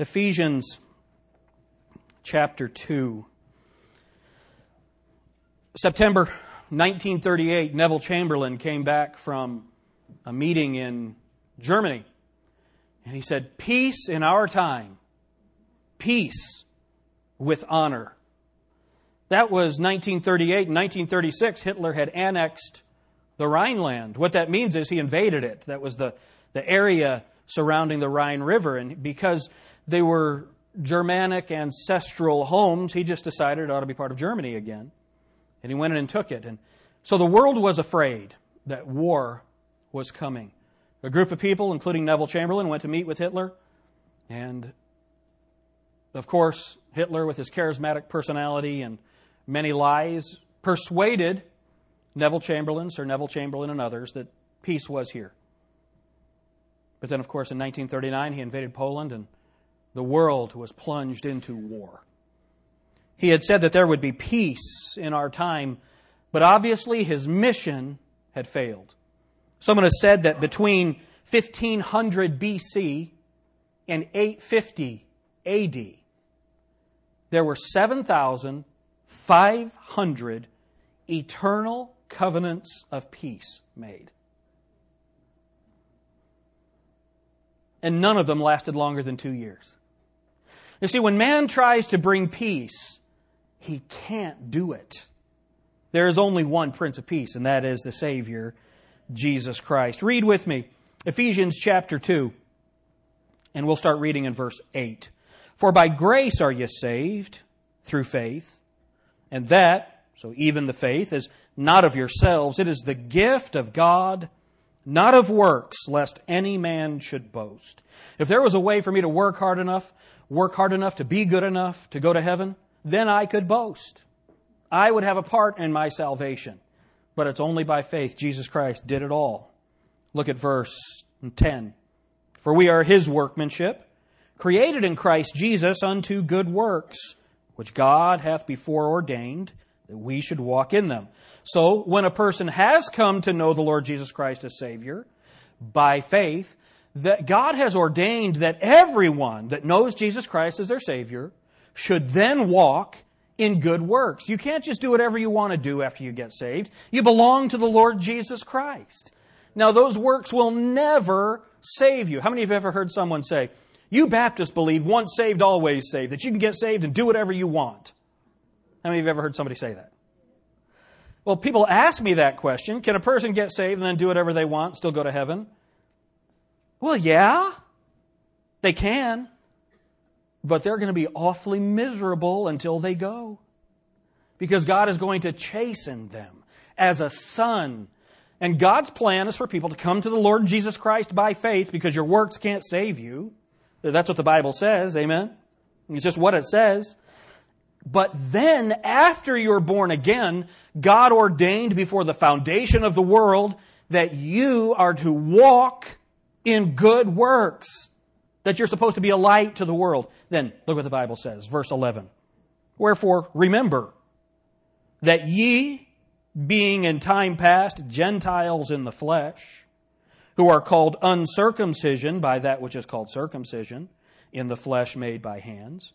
Ephesians chapter 2. September 1938, Neville Chamberlain came back from a meeting in Germany. And he said, Peace in our time, peace with honor. That was 1938. In 1936, Hitler had annexed the Rhineland. What that means is he invaded it. That was the, the area surrounding the Rhine River. And because they were Germanic ancestral homes, he just decided it ought to be part of Germany again. And he went in and took it. And so the world was afraid that war was coming. A group of people, including Neville Chamberlain, went to meet with Hitler. And of course, Hitler, with his charismatic personality and many lies, persuaded Neville Chamberlain, Sir Neville Chamberlain, and others that peace was here. But then, of course, in 1939, he invaded Poland and the world was plunged into war. He had said that there would be peace in our time, but obviously his mission had failed. Someone has said that between 1500 BC and 850 AD, there were 7,500 eternal covenants of peace made. And none of them lasted longer than two years. You see, when man tries to bring peace, he can't do it. There is only one Prince of Peace, and that is the Savior, Jesus Christ. Read with me Ephesians chapter 2, and we'll start reading in verse 8. For by grace are you saved through faith, and that, so even the faith, is not of yourselves. It is the gift of God, not of works, lest any man should boast. If there was a way for me to work hard enough work hard enough to be good enough to go to heaven, then I could boast. I would have a part in my salvation. But it's only by faith Jesus Christ did it all. Look at verse 10. For we are his workmanship, created in Christ Jesus unto good works, which God hath before ordained that we should walk in them. So, when a person has come to know the Lord Jesus Christ as Savior, by faith, that God has ordained that everyone that knows Jesus Christ as their Savior should then walk in good works. You can't just do whatever you want to do after you get saved. You belong to the Lord Jesus Christ. Now, those works will never save you. How many of you have ever heard someone say, You Baptists believe once saved, always saved, that you can get saved and do whatever you want? How many of you have ever heard somebody say that? Well, people ask me that question Can a person get saved and then do whatever they want, still go to heaven? Well, yeah, they can, but they're going to be awfully miserable until they go. Because God is going to chasten them as a son. And God's plan is for people to come to the Lord Jesus Christ by faith because your works can't save you. That's what the Bible says, amen? It's just what it says. But then, after you're born again, God ordained before the foundation of the world that you are to walk in good works, that you're supposed to be a light to the world. Then look what the Bible says, verse 11. Wherefore, remember that ye, being in time past Gentiles in the flesh, who are called uncircumcision by that which is called circumcision, in the flesh made by hands.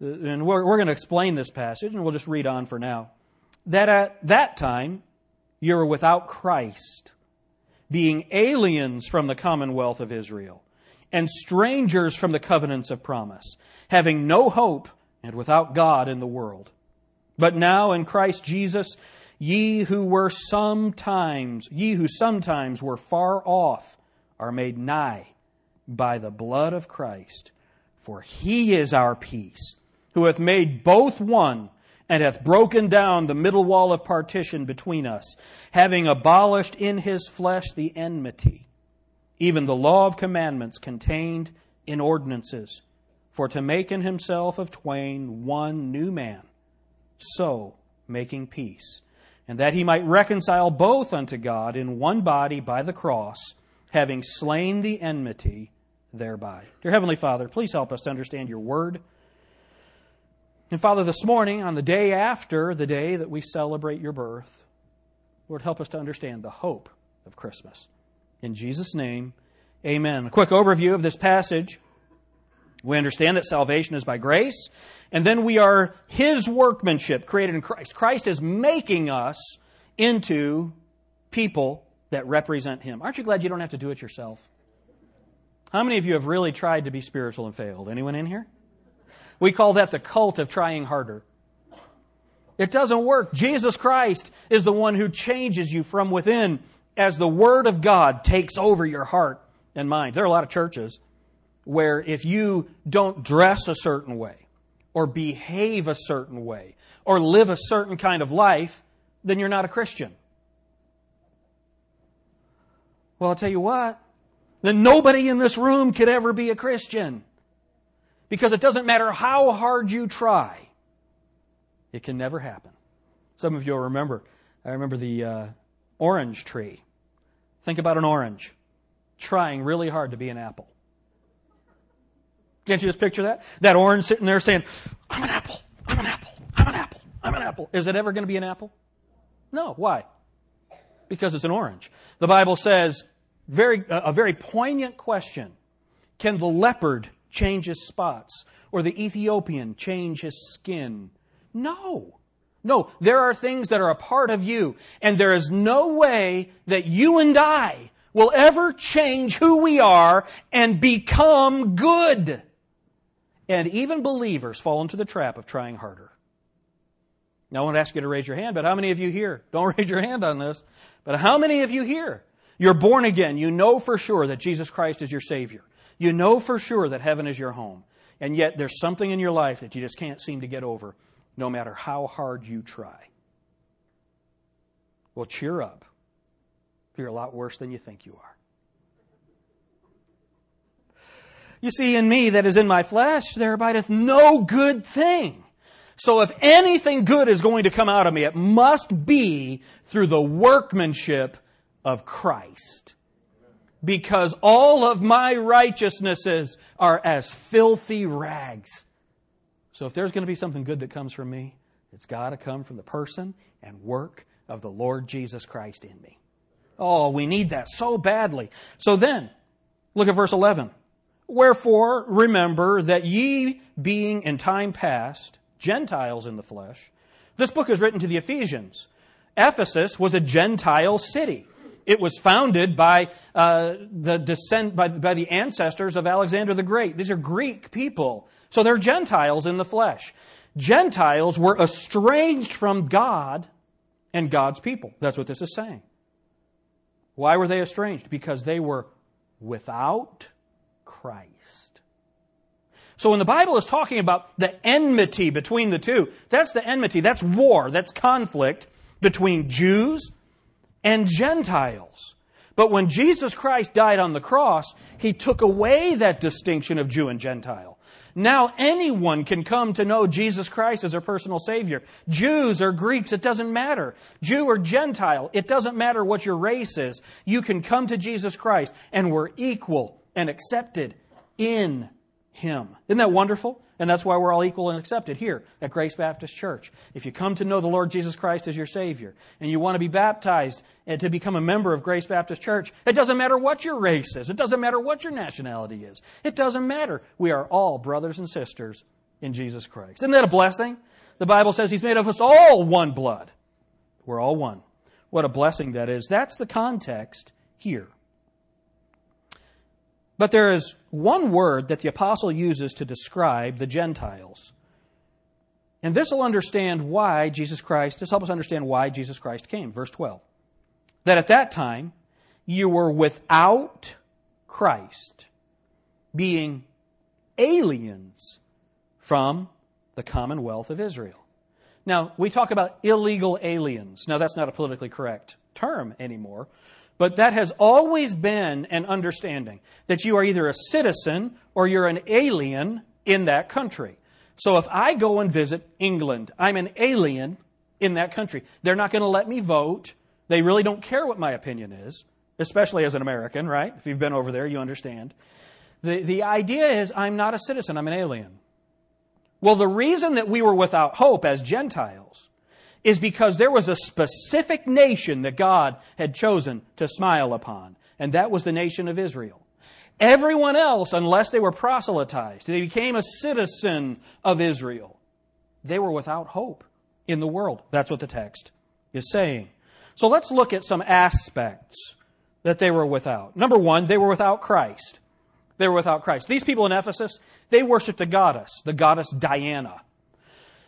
Uh, and we're, we're going to explain this passage, and we'll just read on for now. That at that time you were without Christ being aliens from the commonwealth of Israel, and strangers from the covenants of promise, having no hope and without God in the world. But now in Christ Jesus, ye who were sometimes, ye who sometimes were far off, are made nigh by the blood of Christ. For he is our peace, who hath made both one and hath broken down the middle wall of partition between us, having abolished in his flesh the enmity, even the law of commandments contained in ordinances, for to make in himself of twain one new man, so making peace, and that he might reconcile both unto God in one body by the cross, having slain the enmity thereby. Dear Heavenly Father, please help us to understand your word. And Father, this morning, on the day after the day that we celebrate your birth, Lord, help us to understand the hope of Christmas. In Jesus' name, amen. A quick overview of this passage. We understand that salvation is by grace, and then we are His workmanship created in Christ. Christ is making us into people that represent Him. Aren't you glad you don't have to do it yourself? How many of you have really tried to be spiritual and failed? Anyone in here? We call that the cult of trying harder. It doesn't work. Jesus Christ is the one who changes you from within as the Word of God takes over your heart and mind. There are a lot of churches where if you don't dress a certain way, or behave a certain way, or live a certain kind of life, then you're not a Christian. Well, I'll tell you what, then nobody in this room could ever be a Christian. Because it doesn't matter how hard you try, it can never happen. Some of you will remember, I remember the uh, orange tree. Think about an orange trying really hard to be an apple. Can't you just picture that? That orange sitting there saying, I'm an apple, I'm an apple, I'm an apple, I'm an apple. Is it ever going to be an apple? No. Why? Because it's an orange. The Bible says, very, a very poignant question. Can the leopard change his spots? Or the Ethiopian change his skin? No. No, there are things that are a part of you, and there is no way that you and I will ever change who we are and become good. And even believers fall into the trap of trying harder. Now, I won't ask you to raise your hand, but how many of you here? Don't raise your hand on this. But how many of you here? You're born again. You know for sure that Jesus Christ is your Savior. You know for sure that heaven is your home. And yet there's something in your life that you just can't seem to get over, no matter how hard you try. Well, cheer up. You're a lot worse than you think you are. You see, in me that is in my flesh, there abideth no good thing. So if anything good is going to come out of me, it must be through the workmanship of Christ. Because all of my righteousnesses are as filthy rags. So if there's going to be something good that comes from me, it's got to come from the person and work of the Lord Jesus Christ in me. Oh, we need that so badly. So then, look at verse 11. Wherefore, remember that ye, being in time past Gentiles in the flesh, this book is written to the Ephesians. Ephesus was a Gentile city. It was founded by uh, the descent by, by the ancestors of Alexander the Great. These are Greek people, so they're Gentiles in the flesh. Gentiles were estranged from God and God's people. That's what this is saying. Why were they estranged? Because they were without Christ. So when the Bible is talking about the enmity between the two, that's the enmity, that's war, that's conflict between Jews and Gentiles. But when Jesus Christ died on the cross, he took away that distinction of Jew and Gentile. Now anyone can come to know Jesus Christ as their personal Savior. Jews or Greeks, it doesn't matter. Jew or Gentile, it doesn't matter what your race is. You can come to Jesus Christ and we're equal and accepted in Him. Isn't that wonderful? And that's why we're all equal and accepted here at Grace Baptist Church. If you come to know the Lord Jesus Christ as your Savior and you want to be baptized and to become a member of Grace Baptist Church, it doesn't matter what your race is. It doesn't matter what your nationality is. It doesn't matter. We are all brothers and sisters in Jesus Christ. Isn't that a blessing? The Bible says He's made of us all one blood. We're all one. What a blessing that is. That's the context here. But there is one word that the apostle uses to describe the Gentiles. And this will understand why Jesus Christ, this help us understand why Jesus Christ came. Verse 12. That at that time you were without Christ, being aliens from the commonwealth of Israel. Now, we talk about illegal aliens. Now, that's not a politically correct term anymore, but that has always been an understanding that you are either a citizen or you're an alien in that country. So if I go and visit England, I'm an alien in that country. They're not going to let me vote. They really don't care what my opinion is, especially as an American, right? If you've been over there, you understand. The, the idea is I'm not a citizen, I'm an alien. Well, the reason that we were without hope as Gentiles is because there was a specific nation that God had chosen to smile upon, and that was the nation of Israel. Everyone else, unless they were proselytized, they became a citizen of Israel. They were without hope in the world. That's what the text is saying. So let's look at some aspects that they were without. Number one, they were without Christ. They were without Christ. These people in Ephesus, they worshiped a goddess, the goddess Diana.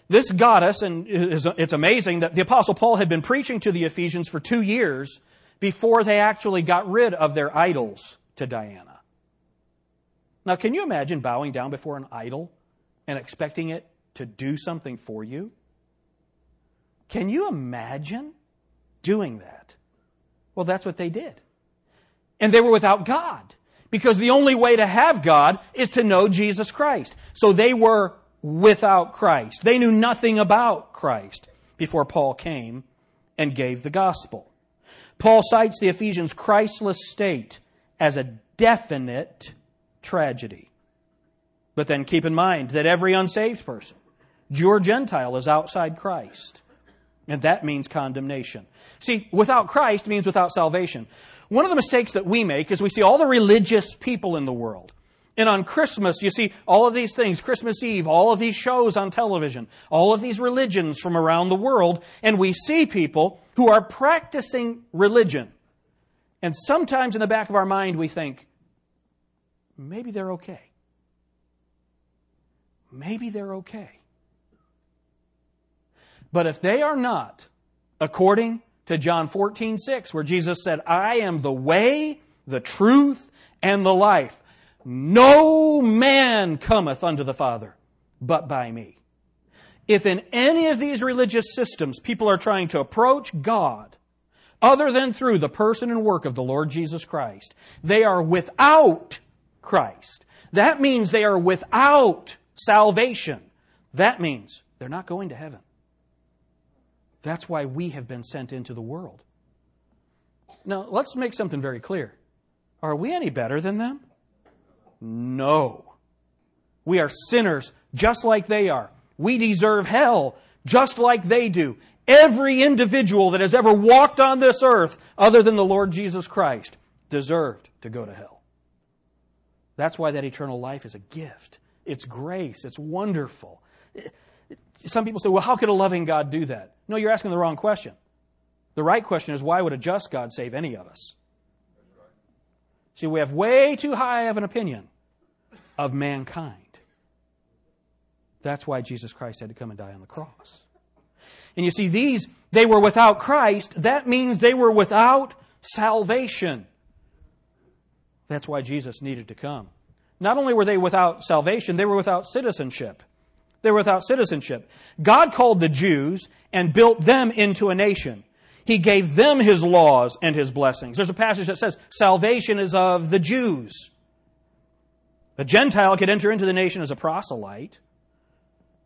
This goddess, and it's amazing that the Apostle Paul had been preaching to the Ephesians for two years before they actually got rid of their idols to Diana. Now, can you imagine bowing down before an idol and expecting it to do something for you? Can you imagine doing that? Well, that's what they did. And they were without God because the only way to have God is to know Jesus Christ. So they were without Christ. They knew nothing about Christ before Paul came and gave the gospel. Paul cites the Ephesians' Christless state as a definite tragedy. But then keep in mind that every unsaved person, Jew or Gentile, is outside Christ. And that means condemnation. See, without Christ means without salvation. One of the mistakes that we make is we see all the religious people in the world. And on Christmas, you see all of these things, Christmas Eve, all of these shows on television, all of these religions from around the world, and we see people who are practicing religion. And sometimes in the back of our mind, we think, maybe they're okay. Maybe they're okay. But if they are not, according to John 14, 6, where Jesus said, I am the way, the truth, and the life. No man cometh unto the Father but by me. If in any of these religious systems people are trying to approach God other than through the person and work of the Lord Jesus Christ, they are without Christ. That means they are without salvation. That means they're not going to heaven. That's why we have been sent into the world. Now, let's make something very clear. Are we any better than them? No. We are sinners just like they are. We deserve hell just like they do. Every individual that has ever walked on this earth, other than the Lord Jesus Christ, deserved to go to hell. That's why that eternal life is a gift. It's grace. It's wonderful. Some people say, well, how could a loving God do that? No, you're asking the wrong question. The right question is, why would a just God save any of us? See, we have way too high of an opinion of mankind. That's why Jesus Christ had to come and die on the cross. And you see, these, they were without Christ. That means they were without salvation. That's why Jesus needed to come. Not only were they without salvation, they were without citizenship. They were without citizenship. God called the Jews and built them into a nation. He gave them his laws and his blessings. There's a passage that says salvation is of the Jews. A Gentile could enter into the nation as a proselyte,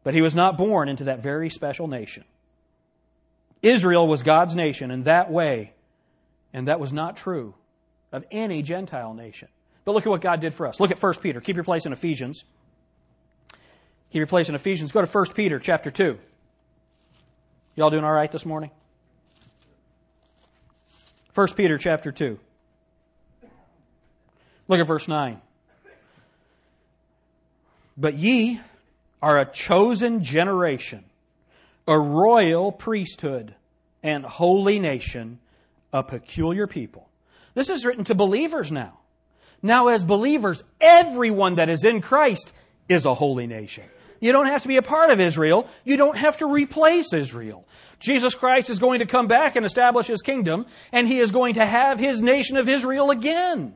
but he was not born into that very special nation. Israel was God's nation in that way, and that was not true of any Gentile nation. But look at what God did for us. Look at 1 Peter. Keep your place in Ephesians. Keep your place in Ephesians. Go to 1 Peter chapter 2. Y'all doing all right this morning? 1 Peter chapter 2. Look at verse 9. But ye are a chosen generation, a royal priesthood, and holy nation, a peculiar people. This is written to believers now. Now, as believers, everyone that is in Christ is a holy nation. You don't have to be a part of Israel. You don't have to replace Israel. Jesus Christ is going to come back and establish his kingdom, and he is going to have his nation of Israel again.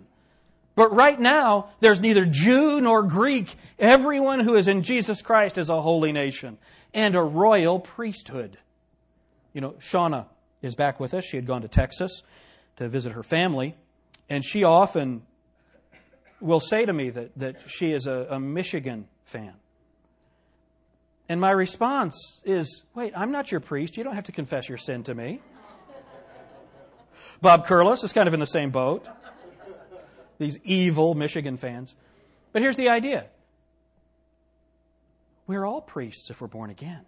But right now, there's neither Jew nor Greek. Everyone who is in Jesus Christ is a holy nation and a royal priesthood. You know, Shauna is back with us. She had gone to Texas to visit her family, and she often will say to me that, that she is a, a Michigan fan. And my response is, wait, I'm not your priest. You don't have to confess your sin to me. Bob Curlis is kind of in the same boat. These evil Michigan fans. But here's the idea we're all priests if we're born again.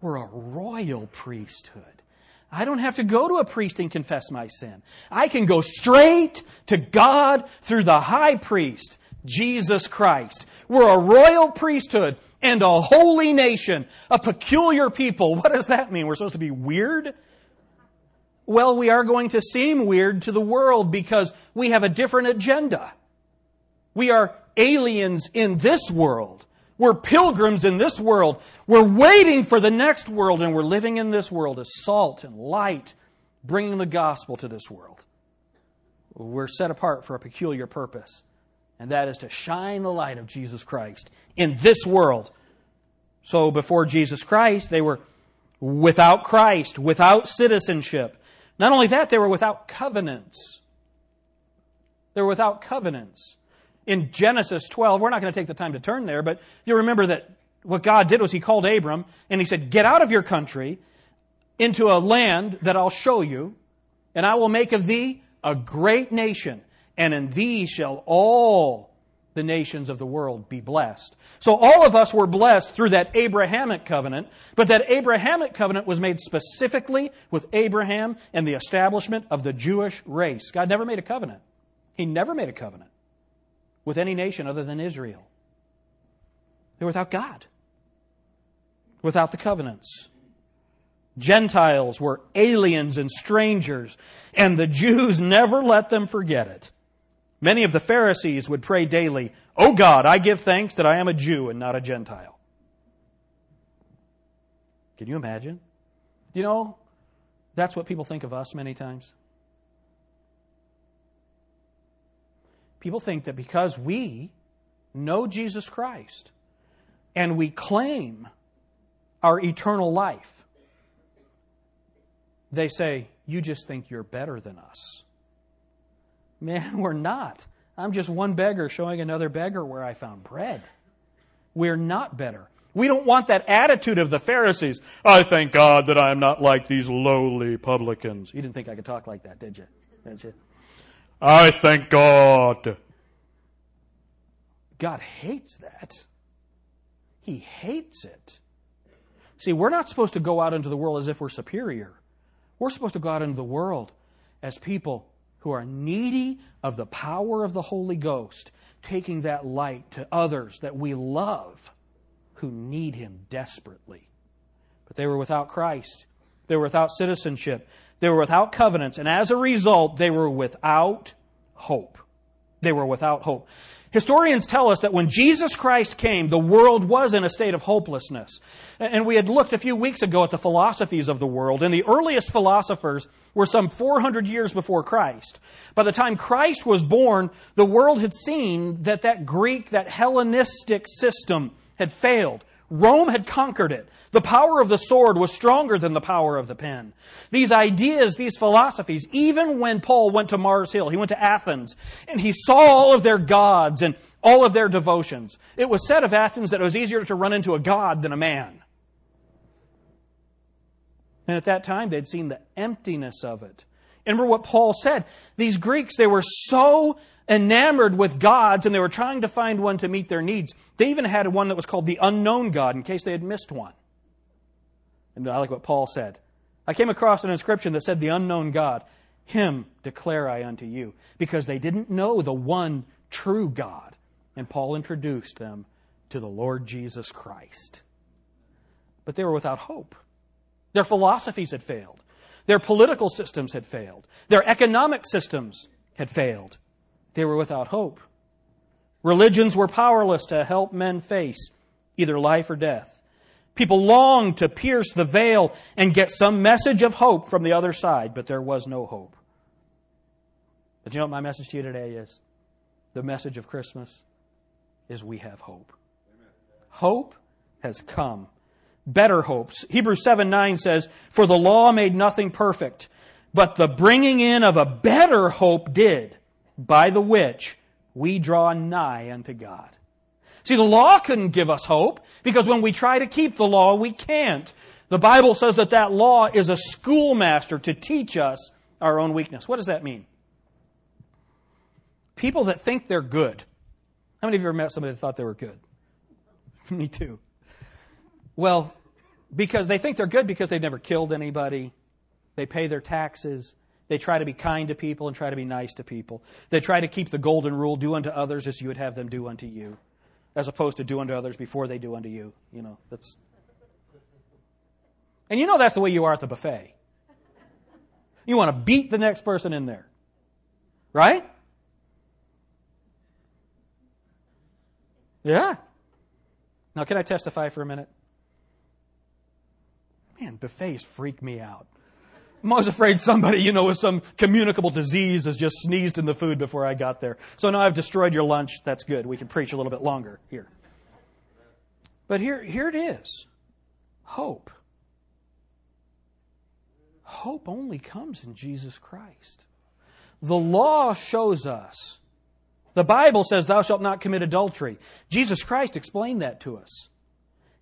We're a royal priesthood, I don't have to go to a priest and confess my sin. I can go straight to God through the high priest, Jesus Christ. We're a royal priesthood and a holy nation, a peculiar people. What does that mean? We're supposed to be weird? Well, we are going to seem weird to the world because we have a different agenda. We are aliens in this world. We're pilgrims in this world. We're waiting for the next world, and we're living in this world as salt and light, bringing the gospel to this world. We're set apart for a peculiar purpose, and that is to shine the light of Jesus Christ in this world. So before Jesus Christ, they were without Christ, without citizenship. Not only that, they were without covenants. They were without covenants in Genesis 12. We're not going to take the time to turn there, but you remember that what God did was He called Abram and He said, Get out of your country into a land that I'll show you, and I will make of thee a great nation, and in thee shall all the nations of the world be blessed. So all of us were blessed through that Abrahamic covenant, but that Abrahamic covenant was made specifically with Abraham and the establishment of the Jewish race. God never made a covenant. He never made a covenant with any nation other than Israel. They're without God, without the covenants. Gentiles were aliens and strangers, and the Jews never let them forget it. Many of the Pharisees would pray daily, Oh God, I give thanks that I am a Jew and not a Gentile. Can you imagine? You know, that's what people think of us many times. People think that because we know Jesus Christ and we claim our eternal life, they say, You just think you're better than us. Man, we're not. I'm just one beggar showing another beggar where I found bread. We're not better. We don't want that attitude of the Pharisees. I thank God that I am not like these lowly publicans. You didn't think I could talk like that, did you? That's it. I thank God. God hates that. He hates it. See, we're not supposed to go out into the world as if we're superior. We're supposed to go out into the world as people who are needy of the power of the Holy Ghost, taking that light to others that we love who need Him desperately. But they were without Christ. They were without citizenship. They were without covenants. And as a result, they were without hope. They were without hope. Historians tell us that when Jesus Christ came, the world was in a state of hopelessness. And we had looked a few weeks ago at the philosophies of the world, and the earliest philosophers were some 400 years before Christ. By the time Christ was born, the world had seen that that Greek, that Hellenistic system had failed. Rome had conquered it. The power of the sword was stronger than the power of the pen. These ideas, these philosophies, even when Paul went to Mars Hill, he went to Athens, and he saw all of their gods and all of their devotions. It was said of Athens that it was easier to run into a god than a man. And at that time, they'd seen the emptiness of it. Remember what Paul said. These Greeks, they were so enamored with gods and they were trying to find one to meet their needs. They even had one that was called the unknown God in case they had missed one. And I like what Paul said. I came across an inscription that said, The unknown God, him declare I unto you, because they didn't know the one true God. And Paul introduced them to the Lord Jesus Christ. But they were without hope. Their philosophies had failed. Their political systems had failed. Their economic systems had failed. They were without hope. Religions were powerless to help men face either life or death. People longed to pierce the veil and get some message of hope from the other side, but there was no hope. But you know what my message to you today is? The message of Christmas is we have hope. Hope has come. Better hopes. Hebrews 7 9 says, For the law made nothing perfect, but the bringing in of a better hope did, by the which we draw nigh unto God. See, the law couldn't give us hope because when we try to keep the law, we can't. The Bible says that that law is a schoolmaster to teach us our own weakness. What does that mean? People that think they're good. How many of you ever met somebody that thought they were good? Me too. Well, because they think they're good because they've never killed anybody, They pay their taxes. They try to be kind to people and try to be nice to people. They try to keep the golden rule do unto others as you would have them do unto you, as opposed to do unto others before they do unto you. You know, that's. And you know that's the way you are at the buffet. You want to beat the next person in there. Right? Yeah. Now, can I testify for a minute? Man, buffets freak me out. I'm always afraid somebody, you know, with some communicable disease has just sneezed in the food before I got there. So now I've destroyed your lunch. That's good. We can preach a little bit longer here. But here, here it is hope. Hope only comes in Jesus Christ. The law shows us. The Bible says, Thou shalt not commit adultery. Jesus Christ explained that to us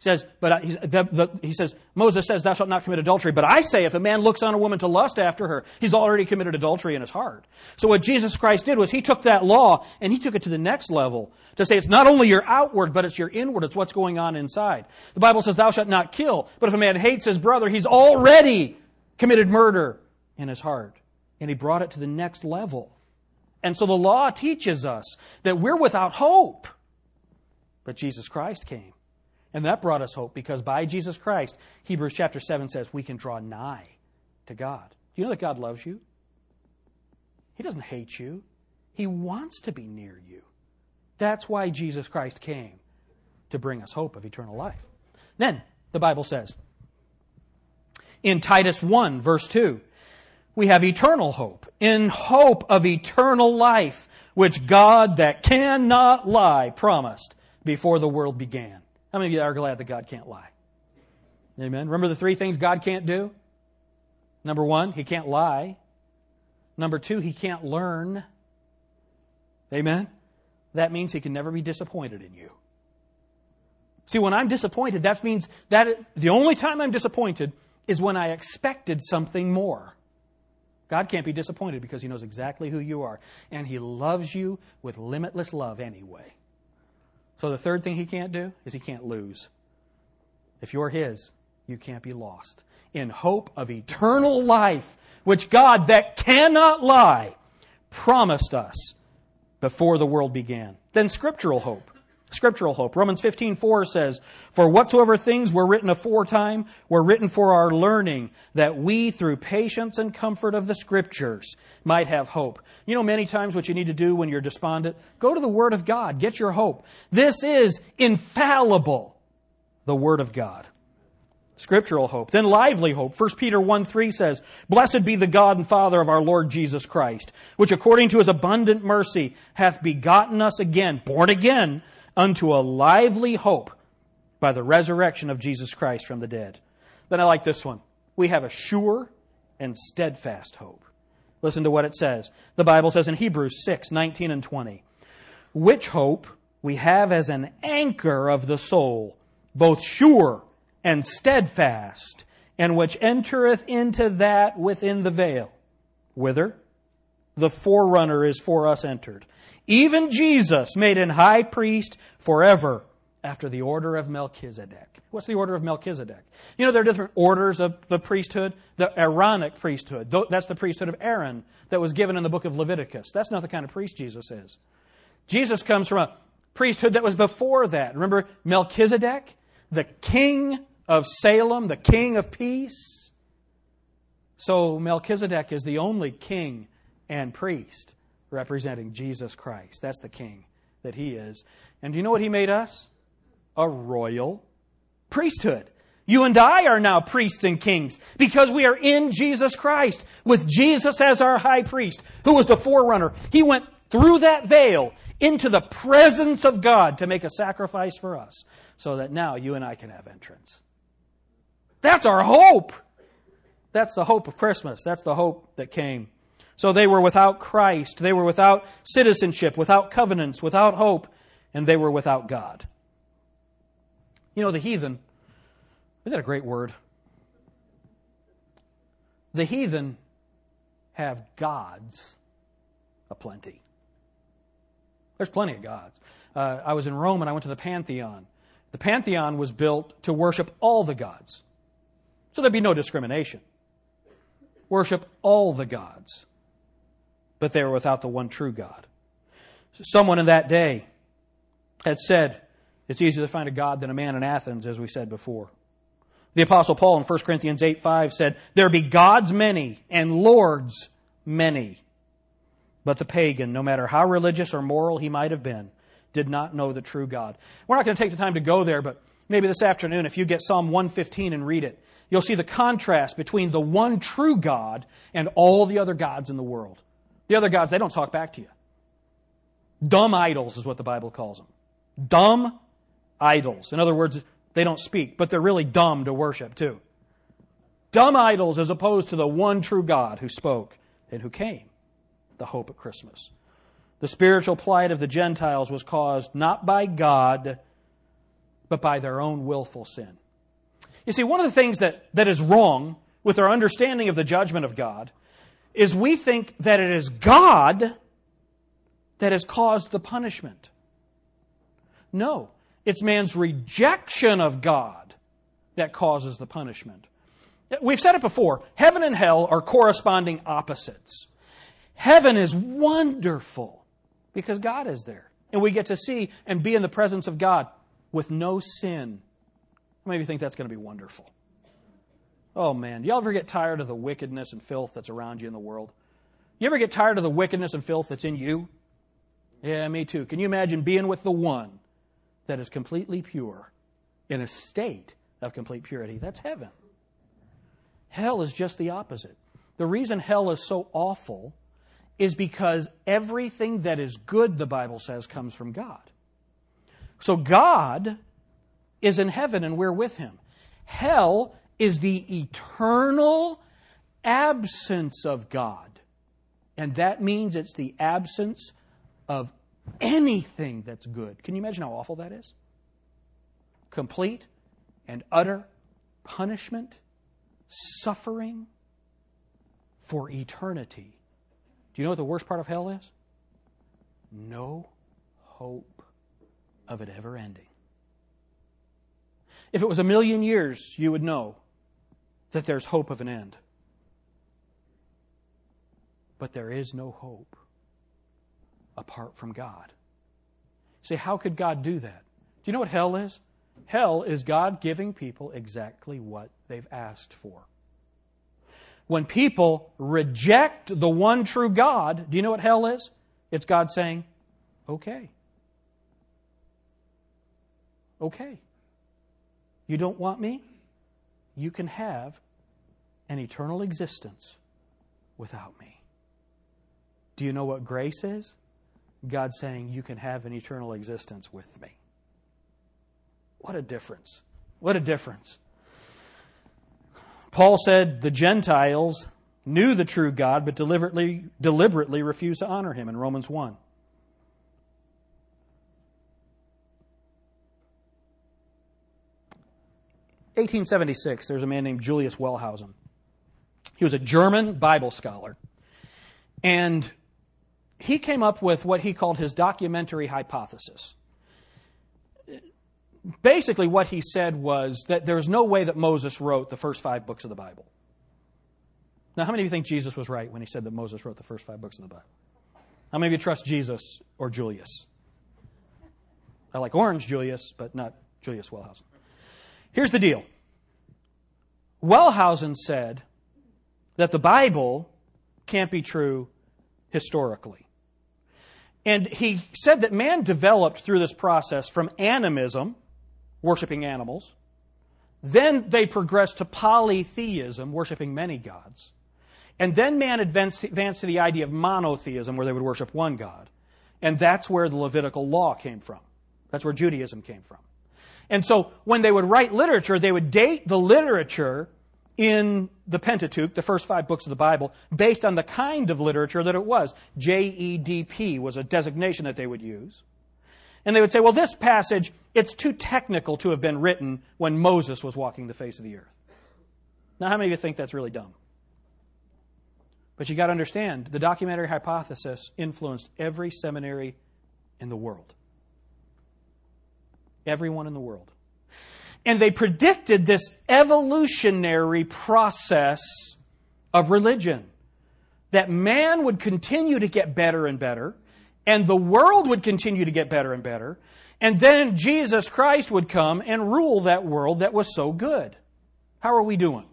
says, but uh, the, the, he says, Moses says, thou shalt not commit adultery. But I say, if a man looks on a woman to lust after her, he's already committed adultery in his heart. So what Jesus Christ did was he took that law and he took it to the next level to say it's not only your outward, but it's your inward. It's what's going on inside. The Bible says, thou shalt not kill. But if a man hates his brother, he's already committed murder in his heart. And he brought it to the next level. And so the law teaches us that we're without hope. But Jesus Christ came and that brought us hope because by Jesus Christ, Hebrews chapter 7 says we can draw nigh to God. Do you know that God loves you? He doesn't hate you, He wants to be near you. That's why Jesus Christ came to bring us hope of eternal life. Then, the Bible says in Titus 1, verse 2, we have eternal hope, in hope of eternal life, which God that cannot lie promised before the world began. How many of you are glad that God can't lie? Amen. Remember the three things God can't do? Number one, He can't lie. Number two, He can't learn. Amen. That means He can never be disappointed in you. See, when I'm disappointed, that means that the only time I'm disappointed is when I expected something more. God can't be disappointed because He knows exactly who you are. And He loves you with limitless love anyway. So the third thing he can't do is he can't lose. If you're his, you can't be lost. In hope of eternal life, which God that cannot lie promised us before the world began. Then scriptural hope. Scriptural hope. Romans 15, 4 says, For whatsoever things were written aforetime were written for our learning, that we, through patience and comfort of the Scriptures, might have hope. You know, many times what you need to do when you're despondent, go to the Word of God, get your hope. This is infallible, the Word of God. Scriptural hope. Then lively hope. 1 Peter 1 3 says, Blessed be the God and Father of our Lord Jesus Christ, which according to his abundant mercy hath begotten us again, born again, unto a lively hope by the resurrection of Jesus Christ from the dead. Then I like this one. We have a sure and steadfast hope. Listen to what it says. The Bible says in Hebrews 6, 19 and 20, which hope we have as an anchor of the soul, both sure and steadfast, and which entereth into that within the veil, whither the forerunner is for us entered. Even Jesus made an high priest forever after the order of Melchizedek. What's the order of Melchizedek? You know, there are different orders of the priesthood. The Aaronic priesthood, that's the priesthood of Aaron that was given in the book of Leviticus. That's not the kind of priest Jesus is. Jesus comes from a priesthood that was before that. Remember Melchizedek, the king of Salem, the king of peace? So Melchizedek is the only king and priest representing Jesus Christ. That's the king that he is. And do you know what he made us? A royal priesthood. You and I are now priests and kings because we are in Jesus Christ with Jesus as our high priest, who was the forerunner. He went through that veil into the presence of God to make a sacrifice for us so that now you and I can have entrance. That's our hope. That's the hope of Christmas. That's the hope that came so they were without Christ. They were without citizenship, without covenants, without hope, and they were without God. You know, the heathen, isn't that a great word? The heathen have gods aplenty. There's plenty of gods. Uh, I was in Rome and I went to the Pantheon. The Pantheon was built to worship all the gods. So there'd be no discrimination. worship all the gods, but they were without the one true God. Someone in that day had said, It's easier to find a God than a man in Athens, as we said before. The Apostle Paul in 1 Corinthians 8 5 said, There be gods many and lords many. But the pagan, no matter how religious or moral he might have been, did not know the true God. We're not going to take the time to go there, but maybe this afternoon, if you get Psalm 115 and read it, you'll see the contrast between the one true God and all the other gods in the world. The other gods, they don't talk back to you. Dumb idols is what the Bible calls them. Dumb idols. In other words, they don't speak, but they're really dumb to worship too. Dumb idols as opposed to the one true God who spoke and who came, the hope of Christmas. The spiritual plight of the Gentiles was caused not by God, but by their own willful sin. You see, one of the things that, that is wrong with our understanding of the judgment of God is we think that it is God that has caused the punishment. No, it's man's rejection of God that causes the punishment. We've said it before heaven and hell are corresponding opposites. Heaven is wonderful because God is there. And we get to see and be in the presence of God with no sin. Maybe you think that's going to be wonderful. Oh man, y'all ever get tired of the wickedness and filth that's around you in the world? You ever get tired of the wickedness and filth that's in you? Yeah, me too. Can you imagine being with the one that is completely pure in a state of complete purity? That's heaven. Hell is just the opposite. The reason hell is so awful is because everything that is good, the Bible says, comes from God. So God is in heaven and we're with him. Hell is the eternal absence of God. And that means it's the absence of anything that's good. Can you imagine how awful that is? Complete and utter punishment, suffering for eternity. Do you know what the worst part of hell is? No hope of it ever ending. If it was a million years, you would know that there's hope of an end. But there is no hope apart from God. Say, how could God do that? Do you know what hell is? Hell is God giving people exactly what they've asked for. When people reject the one true God, do you know what hell is? It's God saying, okay. Okay. You don't want me? You can have an eternal existence without me. Do you know what grace is? God saying, You can have an eternal existence with me. What a difference. What a difference. Paul said the Gentiles knew the true God, but deliberately, deliberately refused to honor him in Romans 1. Eighteen seventy six. There's a man named Julius Wellhausen. He was a German Bible scholar, and he came up with what he called his documentary hypothesis. Basically, what he said was that there's no way that Moses wrote the first five books of the Bible. Now, how many of you think Jesus was right when he said that Moses wrote the first five books of the Bible? How many of you trust Jesus or Julius? I like Orange Julius, but not Julius Wellhausen. Here's the deal Wellhausen said that the Bible can't be true historically. And he said that man developed through this process from animism, worshiping animals. Then they progressed to polytheism, worshiping many gods. And then man advanced, advanced to the idea of monotheism, where they would worship one God. And that's where the Levitical law came from. That's where Judaism came from. And so when they would write literature, they would date the literature in the Pentateuch, the first five books of the Bible, based on the kind of literature that it was. JEDP was a designation that they would use. And they would say, well, this passage, it's too technical to have been written when Moses was walking the face of the earth. Now, how many of you think that's really dumb? But you got to understand, the documentary hypothesis influenced every seminary in the world. Everyone in the world. And they predicted this evolutionary process of religion. That man would continue to get better and better, and the world would continue to get better and better, and then Jesus Christ would come and rule that world that was so good. How are we doing?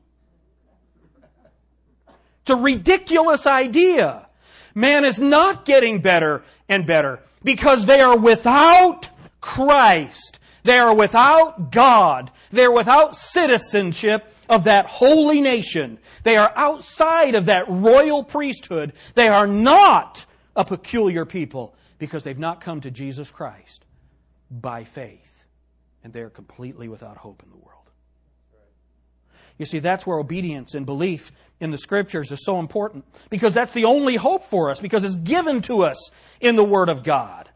It's a ridiculous idea. Man is not getting better and better because they are without Christ. They are without God. They are without citizenship of that holy nation. They are outside of that royal priesthood. They are not a peculiar people because they've not come to Jesus Christ by faith. And they are completely without hope in the world. You see, that's where obedience and belief in the scriptures is so important because that's the only hope for us because it's given to us in the Word of God.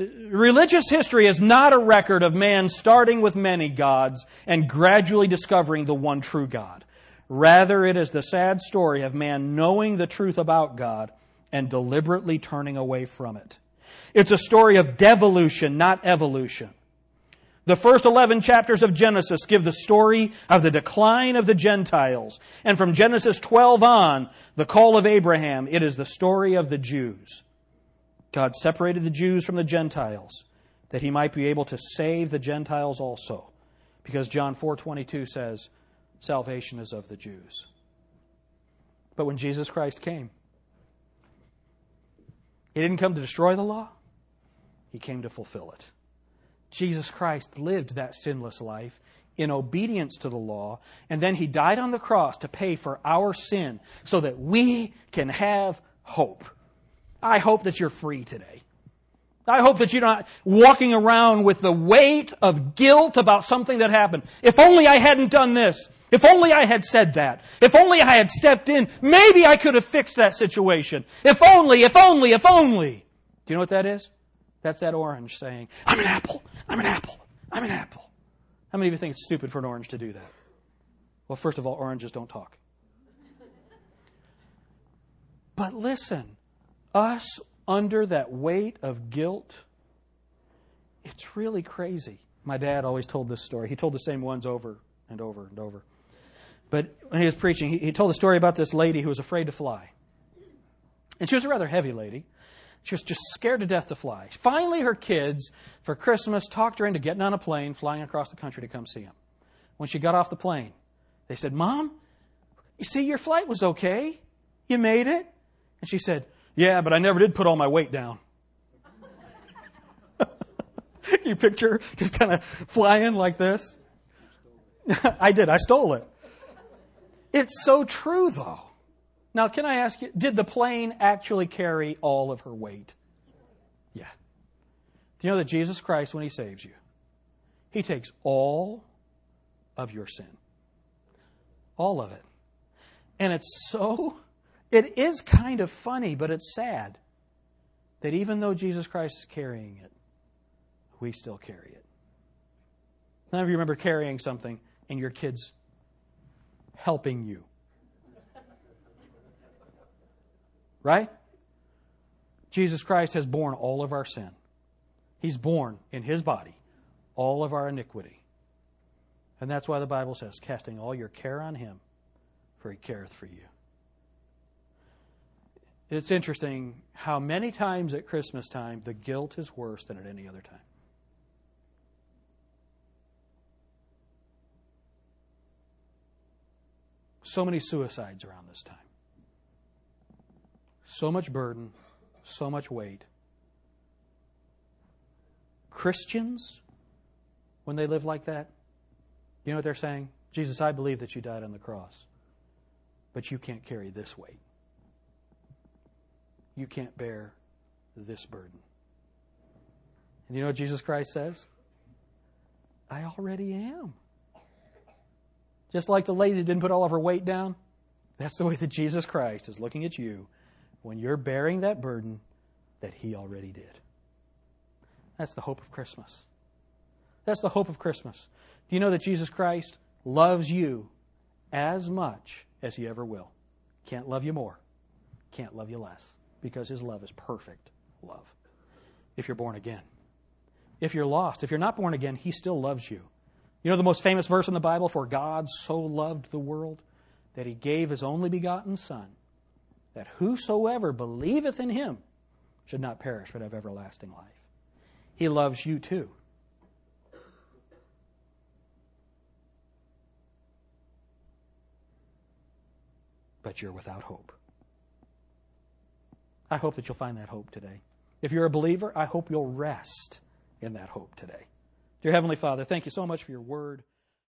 Religious history is not a record of man starting with many gods and gradually discovering the one true God. Rather, it is the sad story of man knowing the truth about God and deliberately turning away from it. It's a story of devolution, not evolution. The first 11 chapters of Genesis give the story of the decline of the Gentiles. And from Genesis 12 on, the call of Abraham, it is the story of the Jews. God separated the Jews from the Gentiles that he might be able to save the Gentiles also. Because John 4:22 says, salvation is of the Jews. But when Jesus Christ came, he didn't come to destroy the law, he came to fulfill it. Jesus Christ lived that sinless life in obedience to the law, and then he died on the cross to pay for our sin so that we can have hope. I hope that you're free today. I hope that you're not walking around with the weight of guilt about something that happened. If only I hadn't done this. If only I had said that. If only I had stepped in. Maybe I could have fixed that situation. If only, if only, if only. Do you know what that is? That's that orange saying, I'm an apple, I'm an apple, I'm an apple. How many of you think it's stupid for an orange to do that? Well, first of all, oranges don't talk. But listen, us under that weight of guilt, it's really crazy. My dad always told this story. He told the same ones over and over and over. But when he was preaching, he, he told a story about this lady who was afraid to fly. And she was a rather heavy lady. She was just scared to death to fly. Finally, her kids, for Christmas, talked her into getting on a plane, flying across the country to come see him. When she got off the plane, they said, Mom, you see, your flight was okay. You made it. And she said, Yeah, but I never did put all my weight down. you picture just kind of flying like this? I did. I stole it. It's so true, though. Now, can I ask you, did the plane actually carry all of her weight? Yeah. Do you know that Jesus Christ, when He saves you, He takes all of your sin? All of it. And it's so, it is kind of funny, but it's sad that even though Jesus Christ is carrying it, we still carry it. None of you remember carrying something and your kids helping you. Right? Jesus Christ has borne all of our sin. He's borne in His body all of our iniquity. And that's why the Bible says, casting all your care on Him, for He careth for you. It's interesting how many times at Christmas time the guilt is worse than at any other time. So many suicides around this time so much burden, so much weight. Christians, when they live like that, you know what they're saying? Jesus, I believe that you died on the cross, but you can't carry this weight. You can't bear this burden. And you know what Jesus Christ says? I already am. Just like the lady didn't put all of her weight down, that's the way that Jesus Christ is looking at you when you're bearing that burden that He already did. That's the hope of Christmas. That's the hope of Christmas. Do you know that Jesus Christ loves you as much as He ever will? Can't love you more, can't love you less, because His love is perfect love. If you're born again, if you're lost, if you're not born again, He still loves you. You know the most famous verse in the Bible for God so loved the world? that he gave his only begotten Son, that whosoever believeth in him should not perish but have everlasting life. He loves you too. But you're without hope. I hope that you'll find that hope today. If you're a believer, I hope you'll rest in that hope today. Dear Heavenly Father, thank you so much for your word.